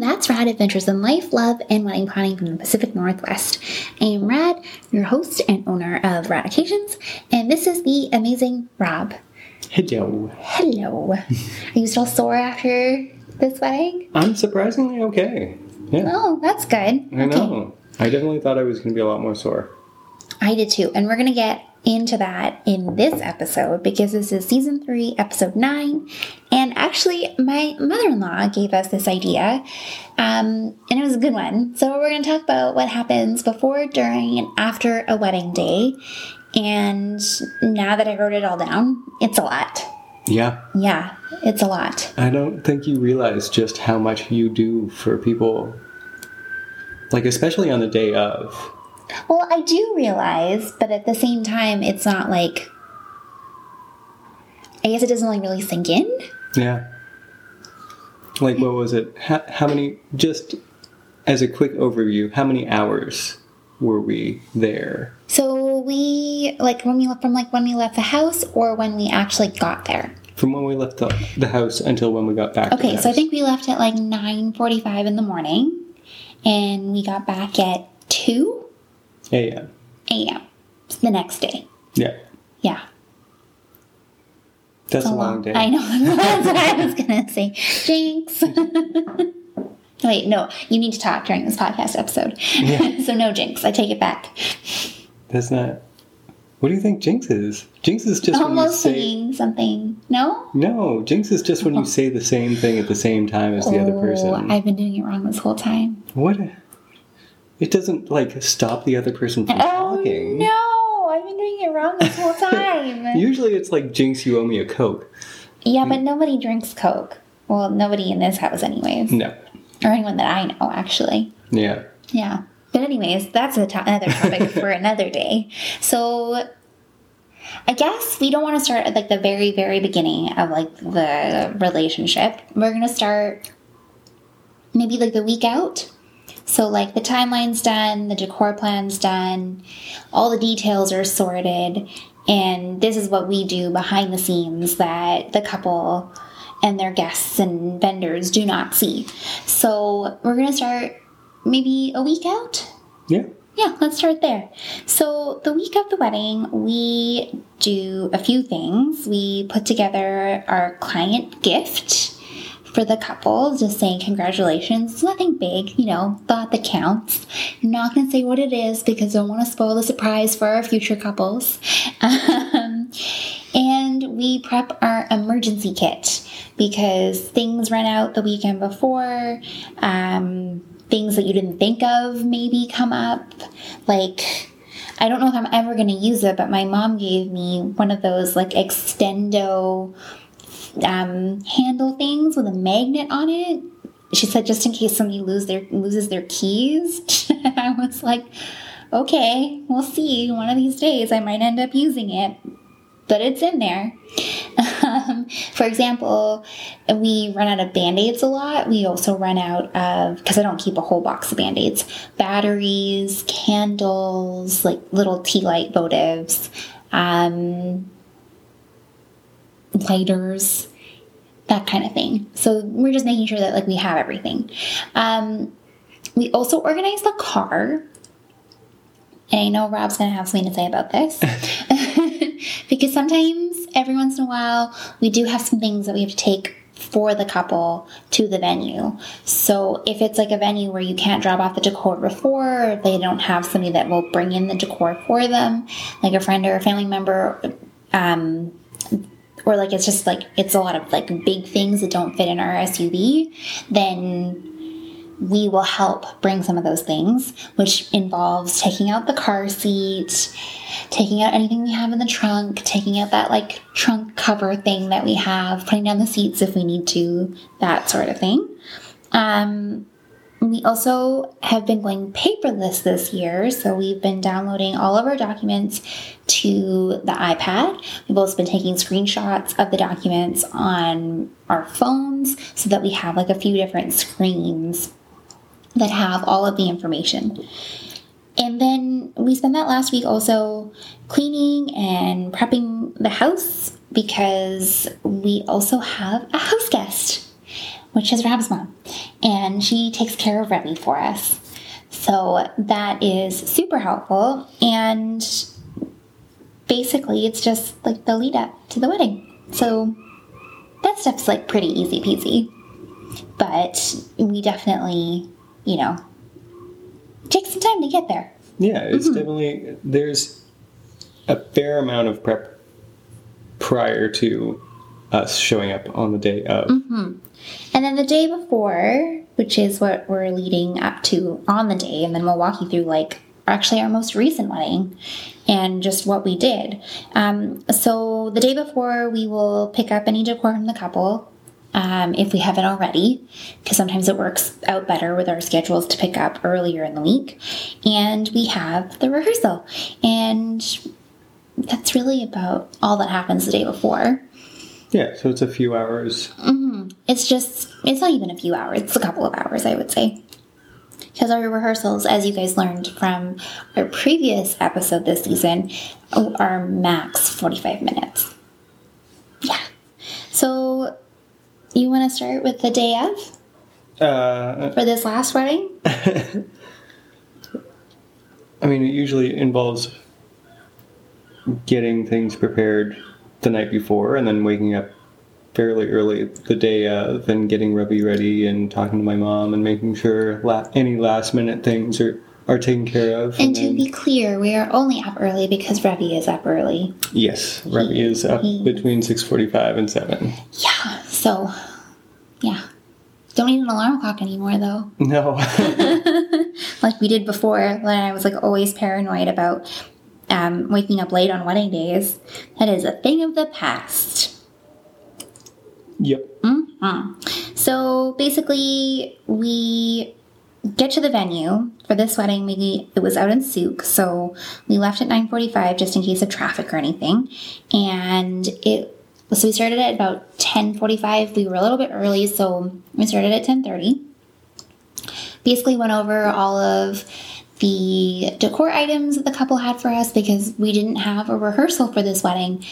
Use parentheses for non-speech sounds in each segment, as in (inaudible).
That's Rad Adventures in Life, Love, and Wedding Planning from the Pacific Northwest. I am Rad, your host and owner of Rad Occasions, and this is the amazing Rob. Hello. Hello. Are you still sore after this wedding? I'm surprisingly okay. Yeah. Oh, that's good. I know. I definitely thought I was going to be a lot more sore. I did too. And we're going to get into that in this episode because this is season three, episode nine. And actually, my mother in law gave us this idea, um, and it was a good one. So, we're going to talk about what happens before, during, and after a wedding day. And now that I wrote it all down, it's a lot. Yeah. Yeah, it's a lot. I don't think you realize just how much you do for people. Like, especially on the day of. Well, I do realize, but at the same time, it's not like. I guess it doesn't like really sink in. Yeah. Like, what was it? How, how many, just as a quick overview, how many hours were we there? So we, like, when we left, from like when we left the house or when we actually got there? From when we left the, the house until when we got back. Okay, so I think we left at like 9.45 in the morning and we got back at 2 A.M. A.M. The next day. Yeah. Yeah. That's a, a long, long, day. I know. (laughs) That's what I was going to say. Jinx. (laughs) Wait, no. You need to talk during this podcast episode. Yeah. (laughs) so no jinx. I take it back. That's not. What do you think jinx is? Jinx is just almost say, saying something. No. No, jinx is just when you oh. say the same thing at the same time as oh, the other oh, person. I've been doing it wrong this whole time. What? A, it doesn't like stop the other person from Oh talking. no! I've been doing it wrong this whole time. (laughs) Usually it's like Jinx, you owe me a coke. yeah, but nobody drinks Coke. Well, nobody in this house, anyways, No. or anyone that I know, actually. Yeah. Yeah. But anyways, that's a to- another topic (laughs) for another day. So I guess we don't want to start at like the very, very beginning of like the relationship. We're gonna start maybe like the week out. So like the timeline's done, the decor plan's done, all the details are sorted, and this is what we do behind the scenes that the couple and their guests and vendors do not see. So we're gonna start maybe a week out. Yeah. Yeah, let's start there. So, the week of the wedding, we do a few things. We put together our client gift for the couple, just saying congratulations. It's nothing big, you know, thought that counts. I'm not going to say what it is because I don't want to spoil the surprise for our future couples. (laughs) Um, and we prep our emergency kit because things run out the weekend before. Um, things that you didn't think of maybe come up. Like, I don't know if I'm ever going to use it, but my mom gave me one of those like extendo um, handle things with a magnet on it. She said just in case somebody lose their loses their keys. (laughs) I was like, okay, we'll see. One of these days I might end up using it, but it's in there. Um, for example, we run out of band aids a lot. We also run out of, because I don't keep a whole box of band aids, batteries, candles, like little tea light votives, um, lighters, that kind of thing. So we're just making sure that like we have everything. Um, we also organize the car. And I know Rob's going to have something to say about this. (laughs) (laughs) because sometimes, every once in a while, we do have some things that we have to take for the couple to the venue. So if it's like a venue where you can't drop off the decor before, or they don't have somebody that will bring in the decor for them, like a friend or a family member, um, or like it's just like it's a lot of like big things that don't fit in our SUV, then we will help bring some of those things, which involves taking out the car seat, taking out anything we have in the trunk, taking out that like trunk cover thing that we have, putting down the seats if we need to, that sort of thing. Um, we also have been going paperless this year, so we've been downloading all of our documents to the iPad. We've also been taking screenshots of the documents on our phones so that we have like a few different screens that have all of the information. And then we spent that last week also cleaning and prepping the house because we also have a house guest. Which is Rob's mom, and she takes care of Revy for us. So that is super helpful, and basically, it's just like the lead up to the wedding. So that stuff's like pretty easy peasy, but we definitely, you know, take some time to get there. Yeah, it's mm-hmm. definitely there's a fair amount of prep prior to us showing up on the day of. And then the day before, which is what we're leading up to on the day, and then we'll walk you through like actually our most recent wedding and just what we did. Um, so the day before, we will pick up any decor from the couple. Um, if we haven't already, because sometimes it works out better with our schedules to pick up earlier in the week. And we have the rehearsal. And that's really about all that happens the day before. Yeah, so it's a few hours. It's just, it's not even a few hours, it's a couple of hours, I would say. Because our rehearsals, as you guys learned from our previous episode this season, are max 45 minutes. Yeah. So, you want to start with the day of Uh, for this last wedding? (laughs) I mean, it usually involves getting things prepared the night before and then waking up fairly early the day of and getting Rubby ready and talking to my mom and making sure la- any last minute things are, are taken care of. And to then- be clear, we are only up early because Revy is up early. yes, Rubby is up he- between 6.45 and 7. Yeah, so, yeah. Don't need an alarm clock anymore, though. No. (laughs) like we did before when I was like always paranoid about um, waking up late on wedding days. That is a thing of the past. yep. So basically, we get to the venue for this wedding. We it was out in Sooke, so we left at nine forty five just in case of traffic or anything, and it. So we started at about ten forty five. We were a little bit early, so we started at ten thirty. Basically, went over all of the decor items that the couple had for us because we didn't have a rehearsal for this wedding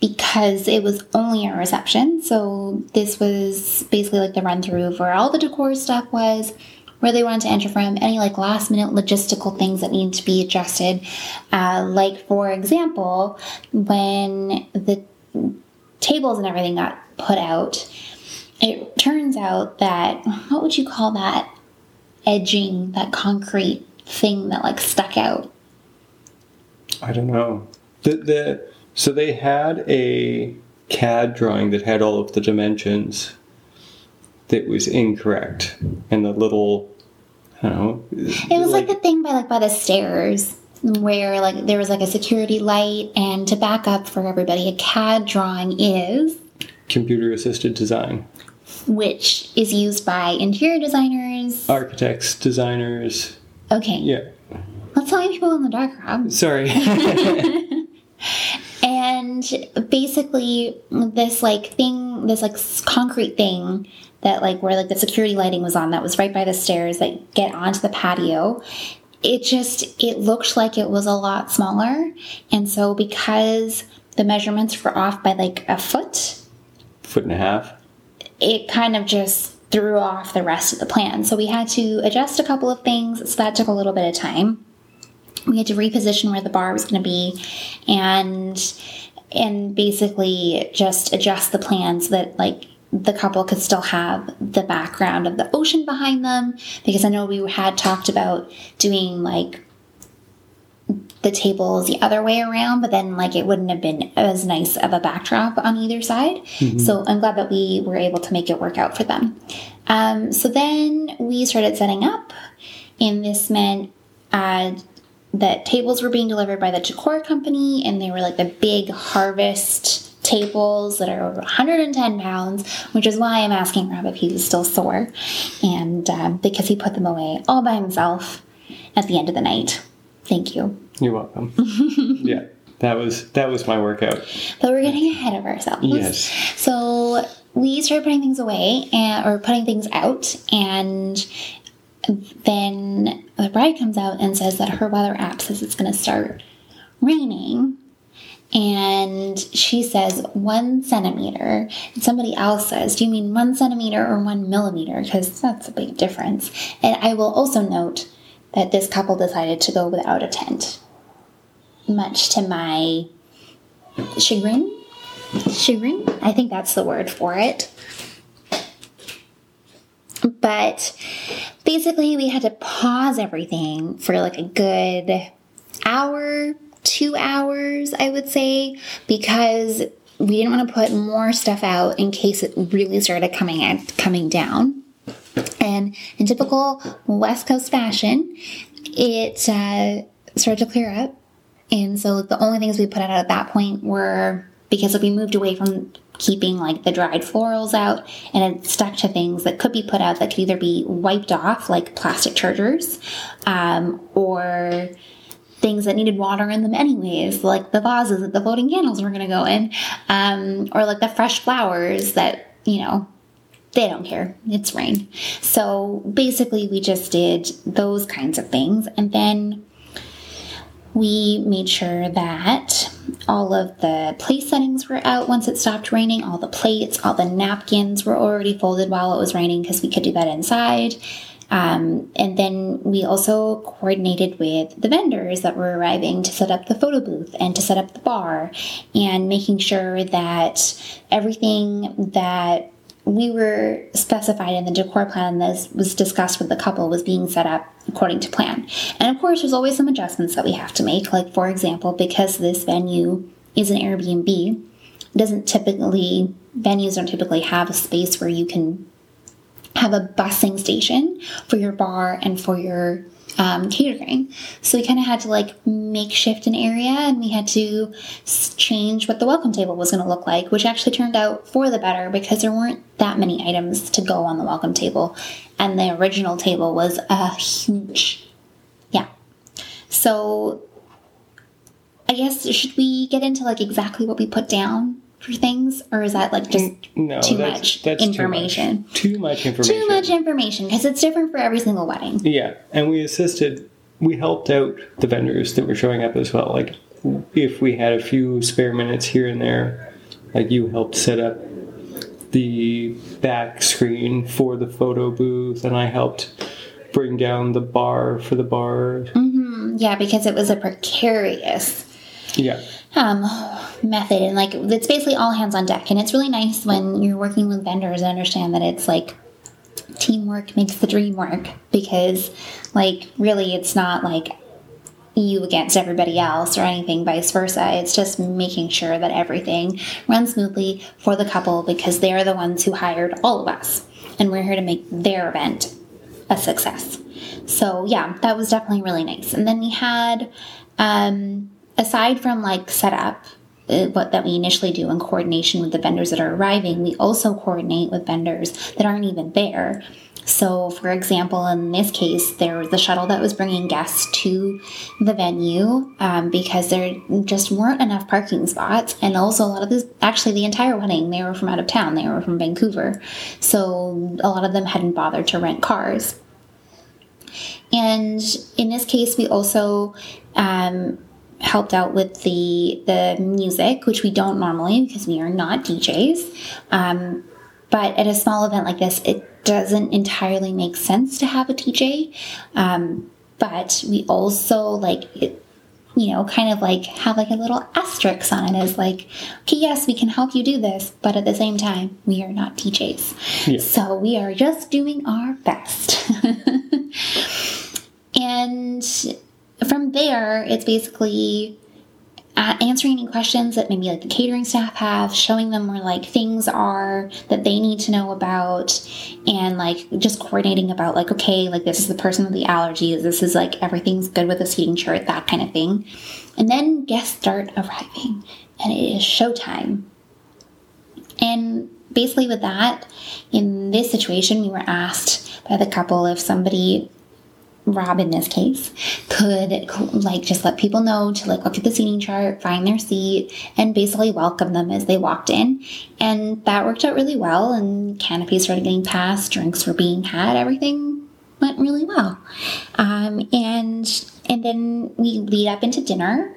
because it was only a reception. So this was basically like the run through of where all the decor stuff was, where they wanted to enter from, any like last minute logistical things that need to be adjusted. Uh, like for example, when the tables and everything got put out, it turns out that what would you call that edging, that concrete thing that like stuck out? I don't know. The, the, so they had a CAD drawing that had all of the dimensions that was incorrect. And the little, I don't know. It was like, the thing by like by the stairs where like there was like a security light and to back up for everybody a CAD drawing is computer assisted design. which is used by interior designers. Architects, designers. Okay. Yeah. Let's tell you people in the dark, Rob. Sorry. (laughs) And basically, this like thing, this like concrete thing that like where like the security lighting was on that was right by the stairs that get onto the patio. It just it looked like it was a lot smaller, and so because the measurements were off by like a foot, Foot and a half. it kind of just threw off the rest of the plan. So we had to adjust a couple of things. So that took a little bit of time. We had to reposition where the bar was going to be, and and basically just adjust the plans so that like the couple could still have the background of the ocean behind them because I know we had talked about doing like the tables the other way around, but then like it wouldn't have been as nice of a backdrop on either side. So I'm glad that we were able to make it work out for them. Um, so then we started setting up, and this meant uh, that tables were being delivered by the decor company, and they were like the big harvest tables that are over 110 pounds, which is why I'm asking Rob if he was still sore, and um, because he put them away all by himself at the end of the night. Thank you. You're welcome. (laughs) yeah. That was that was my workout. But we're getting ahead of ourselves. Yes. So we started putting things away and or putting things out and then the bride comes out and says that her weather app says it's going to start raining and she says one centimeter. And somebody else says, Do you mean one centimeter or one millimeter? Because that's a big difference. And I will also note that this couple decided to go without a tent, much to my chagrin. Chagrin? I think that's the word for it. But basically, we had to pause everything for like a good hour, two hours, I would say, because we didn't want to put more stuff out in case it really started coming out, coming down. And in typical West Coast fashion, it uh, started to clear up. And so the only things we put out at that point were because we moved away from keeping like the dried florals out and it stuck to things that could be put out that could either be wiped off like plastic chargers um, or things that needed water in them anyways like the vases that the floating candles were going to go in um, or like the fresh flowers that you know they don't care it's rain so basically we just did those kinds of things and then we made sure that all of the place settings were out once it stopped raining. All the plates, all the napkins were already folded while it was raining because we could do that inside. Um, and then we also coordinated with the vendors that were arriving to set up the photo booth and to set up the bar and making sure that everything that we were specified in the decor plan that was discussed with the couple was being set up according to plan. And of course, there's always some adjustments that we have to make. Like, for example, because this venue is an Airbnb, doesn't typically, venues don't typically have a space where you can have a busing station for your bar and for your um, catering. So we kind of had to like makeshift an area and we had to change what the welcome table was going to look like, which actually turned out for the better because there weren't that many items to go on the welcome table. And the original table was a huge, yeah. So I guess should we get into like exactly what we put down for things, or is that like just no, too that's, much that's information? Too much. too much information. Too much information because it's different for every single wedding. Yeah, and we assisted. We helped out the vendors that were showing up as well. Like if we had a few spare minutes here and there, like you helped set up the back screen for the photo booth, and I helped bring down the bar for the bar. Mm-hmm. Yeah, because it was a precarious. Yeah. Um, method and like it's basically all hands on deck and it's really nice when you're working with vendors and understand that it's like teamwork makes the dream work because like really it's not like you against everybody else or anything vice versa. It's just making sure that everything runs smoothly for the couple because they're the ones who hired all of us and we're here to make their event a success. So yeah that was definitely really nice. And then we had um aside from like setup, uh, what that we initially do in coordination with the vendors that are arriving, we also coordinate with vendors that aren't even there. So, for example, in this case, there was the shuttle that was bringing guests to the venue um, because there just weren't enough parking spots. And also, a lot of this, actually, the entire wedding, they were from out of town, they were from Vancouver. So, a lot of them hadn't bothered to rent cars. And in this case, we also um, helped out with the the music, which we don't normally because we are not DJs. Um, but at a small event like this, it doesn't entirely make sense to have a DJ. Um, but we also like it, you know, kind of like have like a little asterisk on it as like, okay, yes, we can help you do this, but at the same time, we are not DJs. Yeah. So we are just doing our best. (laughs) and from there, it's basically uh, answering any questions that maybe like the catering staff have, showing them where like things are that they need to know about, and like just coordinating about like okay, like this is the person with the allergies, this is like everything's good with the seating chart, that kind of thing, and then guests start arriving, and it is showtime, and basically with that, in this situation, we were asked by the couple if somebody Rob in this case could like just let people know to like look at the seating chart, find their seat, and basically welcome them as they walked in. And that worked out really well. And canopies started getting passed, drinks were being had, everything went really well. Um, and and then we lead up into dinner.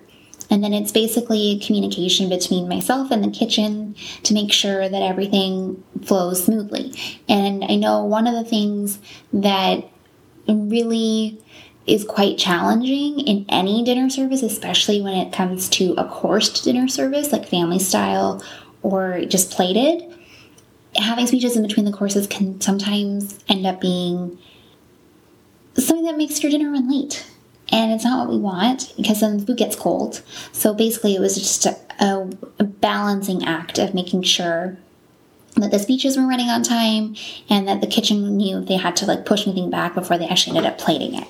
And then it's basically communication between myself and the kitchen to make sure that everything flows smoothly. And I know one of the things that really is quite challenging in any dinner service, especially when it comes to a coursed dinner service like family style or just plated. Having speeches in between the courses can sometimes end up being something that makes your dinner run late. And it's not what we want because then the food gets cold. So basically, it was just a, a, balancing act of making sure that the speeches were running on time and that the kitchen knew if they had to like push anything back before they actually ended up plating it.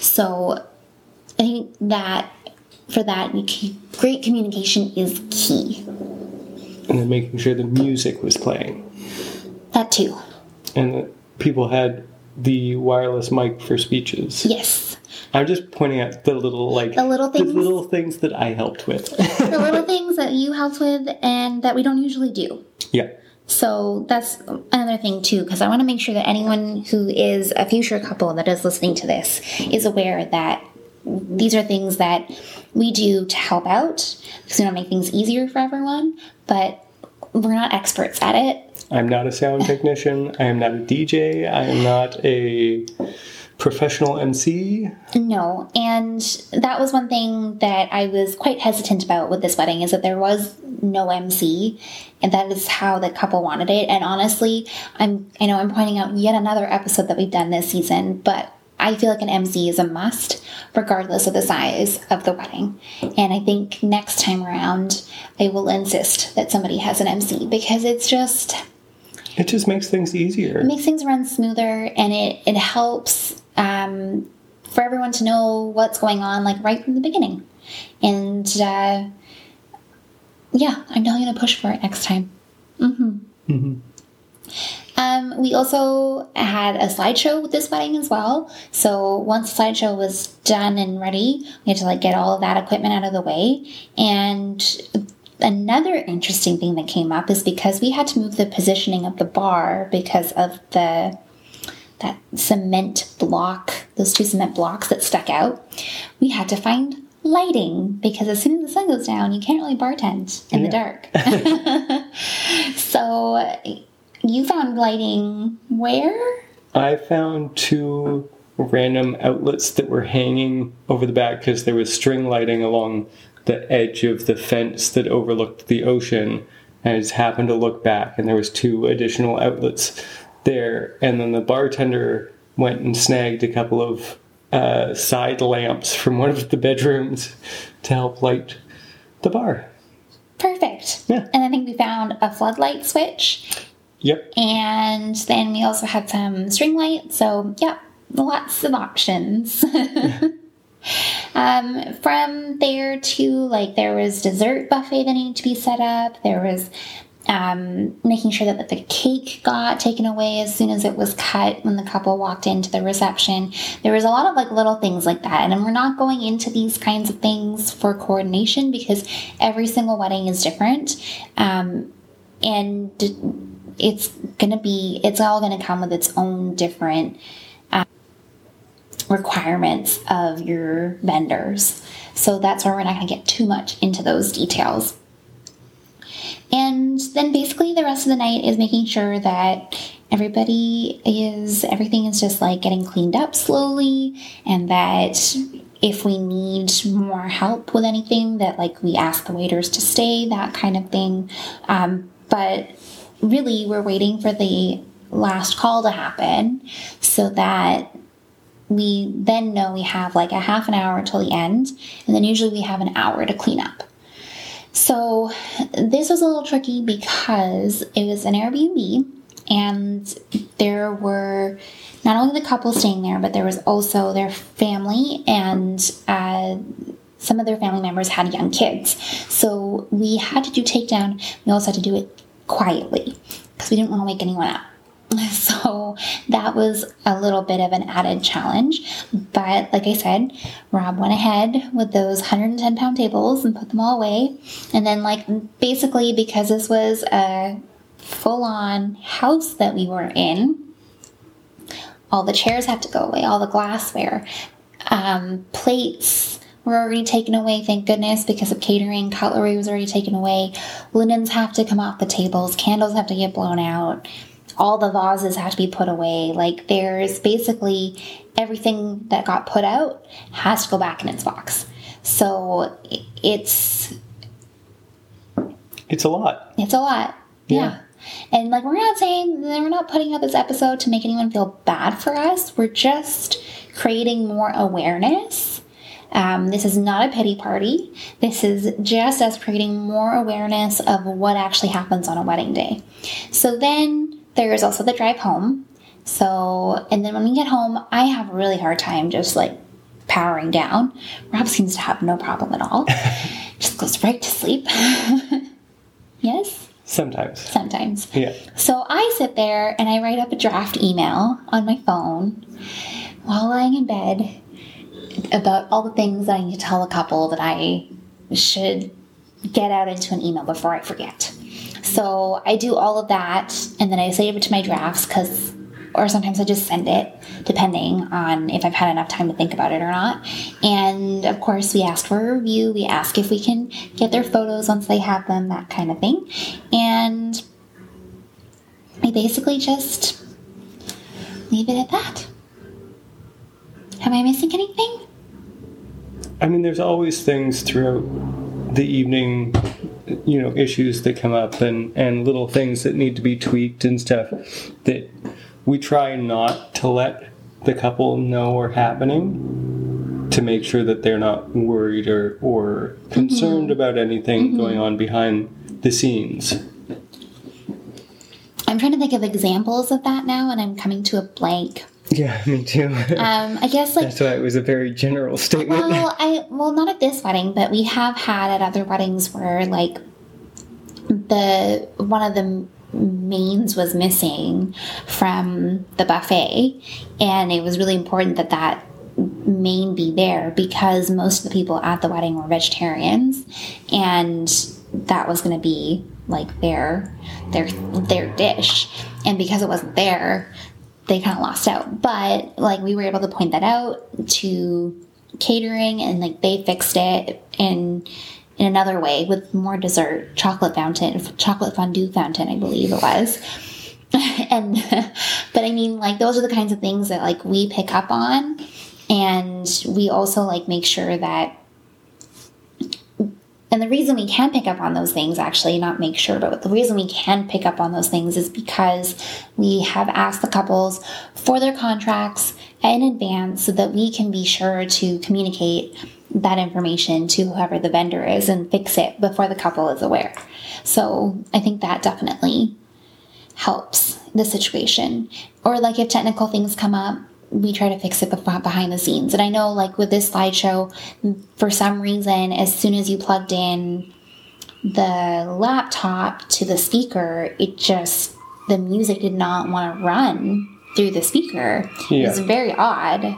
So I think that for that, great communication is key. And then making sure the music was playing. That too. And that people had the wireless mic for speeches. Yes. I'm just pointing out the little like the little things, the little things that I helped with. the little things that you helped with and that we don't usually do. Yeah. So that's another thing too, because I want to make sure that anyone who is a future couple that is listening to this is aware that these are things that we do to help out because we want to make things easier for everyone, but we're not experts at it. I'm not a sound technician. I am not a DJ. I am not a professional MC? No, and that was one thing that I was quite hesitant about with this wedding is that there was no MC, and that is how the couple wanted it. And honestly, I'm I know I'm pointing out yet another episode that we've done this season, but I feel like an MC is a must, regardless of the size of the wedding. And I think next time around, I will insist that somebody has an MC because it's just. It just makes things easier. It makes things run smoother and it, it helps um, for everyone to know what's going on, like right from the beginning. And uh, yeah, I'm definitely going to push for it next time. Mm-hmm. Mm-hmm. Um, we also had a slideshow with this wedding as well. So once the slideshow was done and ready, we had to like get all of that equipment out of the way. And another interesting thing that came up is because we had to move the positioning of the bar because of the that cement block, those two cement blocks that stuck out, we had to find lighting because as soon as the sun goes down, you can't really bartend in yeah. the dark. (laughs) so you found lighting where? I found two random outlets that were hanging over the back because there was string lighting along the edge of the fence that overlooked the ocean. And I just happened to look back, and there was two additional outlets there, and then the bartender went and snagged a couple of uh, side lamps from one of the bedrooms to help light the bar. Perfect. Yeah. And I think we found a floodlight switch. Yep. And then we also had some string lights. So, yeah, lots of options. (laughs) um, from there to like there was dessert buffet that needed to be set up. There was um, making sure that the cake got taken away as soon as it was cut when the couple walked into the reception. There was a lot of like little things like that. And we're not going into these kinds of things for coordination because every single wedding is different. Um, and it's going to be, it's all going to come with its own different uh, requirements of your vendors. So that's where we're not going to get too much into those details. And then basically the rest of the night is making sure that everybody is, everything is just like getting cleaned up slowly and that if we need more help with anything that like we ask the waiters to stay that kind of thing. Um, but really we're waiting for the last call to happen so that we then know we have like a half an hour until the end. And then usually we have an hour to clean up so this was a little tricky because it was an Airbnb and there were not only the couple staying there, but there was also their family and uh, some of their family members had young kids. So we had to do takedown. We also had to do it quietly because we didn't want to wake anyone up. (laughs) So that was a little bit of an added challenge. But like I said, Rob went ahead with those 110 pound tables and put them all away. And then, like, basically, because this was a full on house that we were in, all the chairs had to go away, all the glassware, um, plates, were already taken away, thank goodness, because of catering. Cutlery was already taken away. Linens have to come off the tables. Candles have to get blown out. All the vases have to be put away. Like, there's basically everything that got put out has to go back in its box. So it's It's a lot. it's a lot. Yeah. Yeah. And like we're not saying that we're not putting out this episode to make anyone feel bad for us. We're just creating more awareness. Um, this is not a pity party. This is just us creating more awareness of what actually happens on a wedding day. So then there's also the drive home. So, and then when we get home, I have a really hard time just like powering down. Rob seems to have no problem at all. (laughs) just goes right to sleep. (laughs) yes? Sometimes. Sometimes. Yeah. So I sit there and I write up a draft email on my phone while lying in bed about all the things that I need to tell a couple that I should get out into an email before I forget. So I do all of that and then I save it to my drafts because, or sometimes I just send it depending on if I've had enough time to think about it or not. And of course, we ask for a review, we ask if we can get their photos once they have them, that kind of thing. And we basically just leave it at that. Am I missing anything? I mean, there's always things throughout the evening, you know, issues that come up and, and little things that need to be tweaked and stuff that we try not to let the couple know are happening to make sure that they're not worried or, or concerned mm-hmm. about anything mm-hmm. going on behind the scenes. I'm trying to think of examples of that now, and I'm coming to a blank. Yeah, me too. Um, I guess like That's why it was a very general statement. well, (laughs) I well not at this wedding, but we have had at other weddings where like the one of the mains was missing from the buffet, and it was really important that that main be there because most of the people at the wedding were vegetarians, and that was going to be like their their their dish, and because it wasn't there, they kind of lost out. But like we were able to point that out to catering and like they fixed it in in another way with more dessert, chocolate fountain, chocolate fondue fountain, I believe it was. (laughs) and but I mean like those are the kinds of things that like we pick up on and we also like make sure that and the reason we can pick up on those things, actually, not make sure, but the reason we can pick up on those things is because we have asked the couples for their contracts in advance so that we can be sure to communicate that information to whoever the vendor is and fix it before the couple is aware. So I think that definitely helps the situation. Or like if technical things come up, we try to fix it behind the scenes. And I know, like with this slideshow, for some reason, as soon as you plugged in the laptop to the speaker, it just the music did not want to run through the speaker. It was very odd,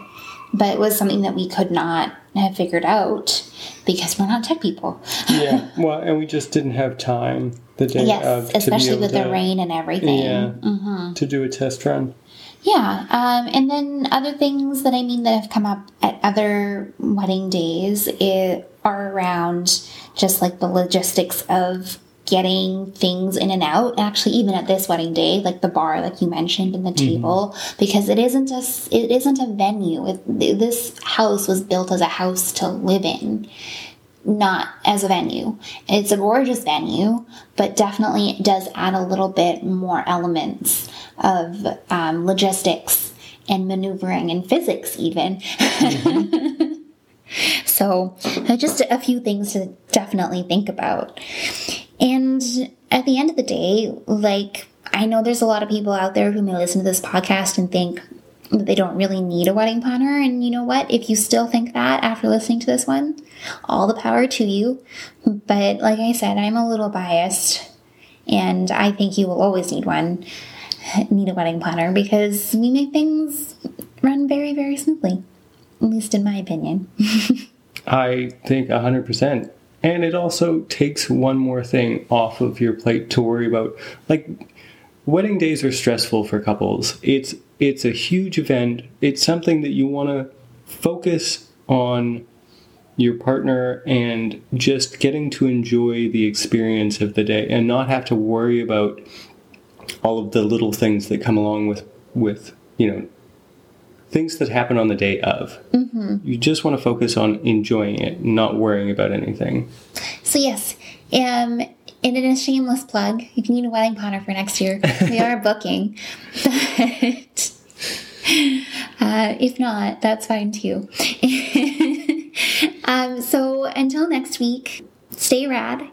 but it was something that we could not have figured out because we're not tech people. (laughs) yeah, well, and we just didn't have time the day yes, of to be especially with to, the rain and everything. Yeah, Mm-hmm. to do a test run. Yeah, um, and then other things that I mean that have come up at other wedding days it, are around just like the logistics of getting things in and out. Actually, even at this wedding day, like the bar, like you mentioned, and the table, because it isn't just it isn't a venue. It, this house was built as a house to live in not as a venue. It's a gorgeous venue, but definitely it does add a little bit more elements of um, logistics and maneuvering and physics, even. (laughs) so, uh, just a few things to definitely think about. And at the end of the day, like, I know there's a lot of people out there who may listen to this podcast and think, they don't really need a wedding planner. And you know what? If you still think that after listening to this one, all the power to you. But like I said, I'm a little biased, and I think you will always need one, need a wedding planner because we make things run very, very smoothly. At least in my opinion. (laughs) I think 100%. And it also takes one more thing off of your plate to worry about. Like, wedding days are stressful for couples. It's it's a huge event. It's something that you want to focus on your partner and just getting to enjoy the experience of the day and not have to worry about all of the little things that come along with with you know things that happen on the day of mm-hmm. you just want to focus on enjoying it not worrying about anything so yes um and in a shameless plug if you need a wedding planner for next year we are (laughs) booking. But uh, if not that's fine too. (laughs) Um, so until next week, stay rad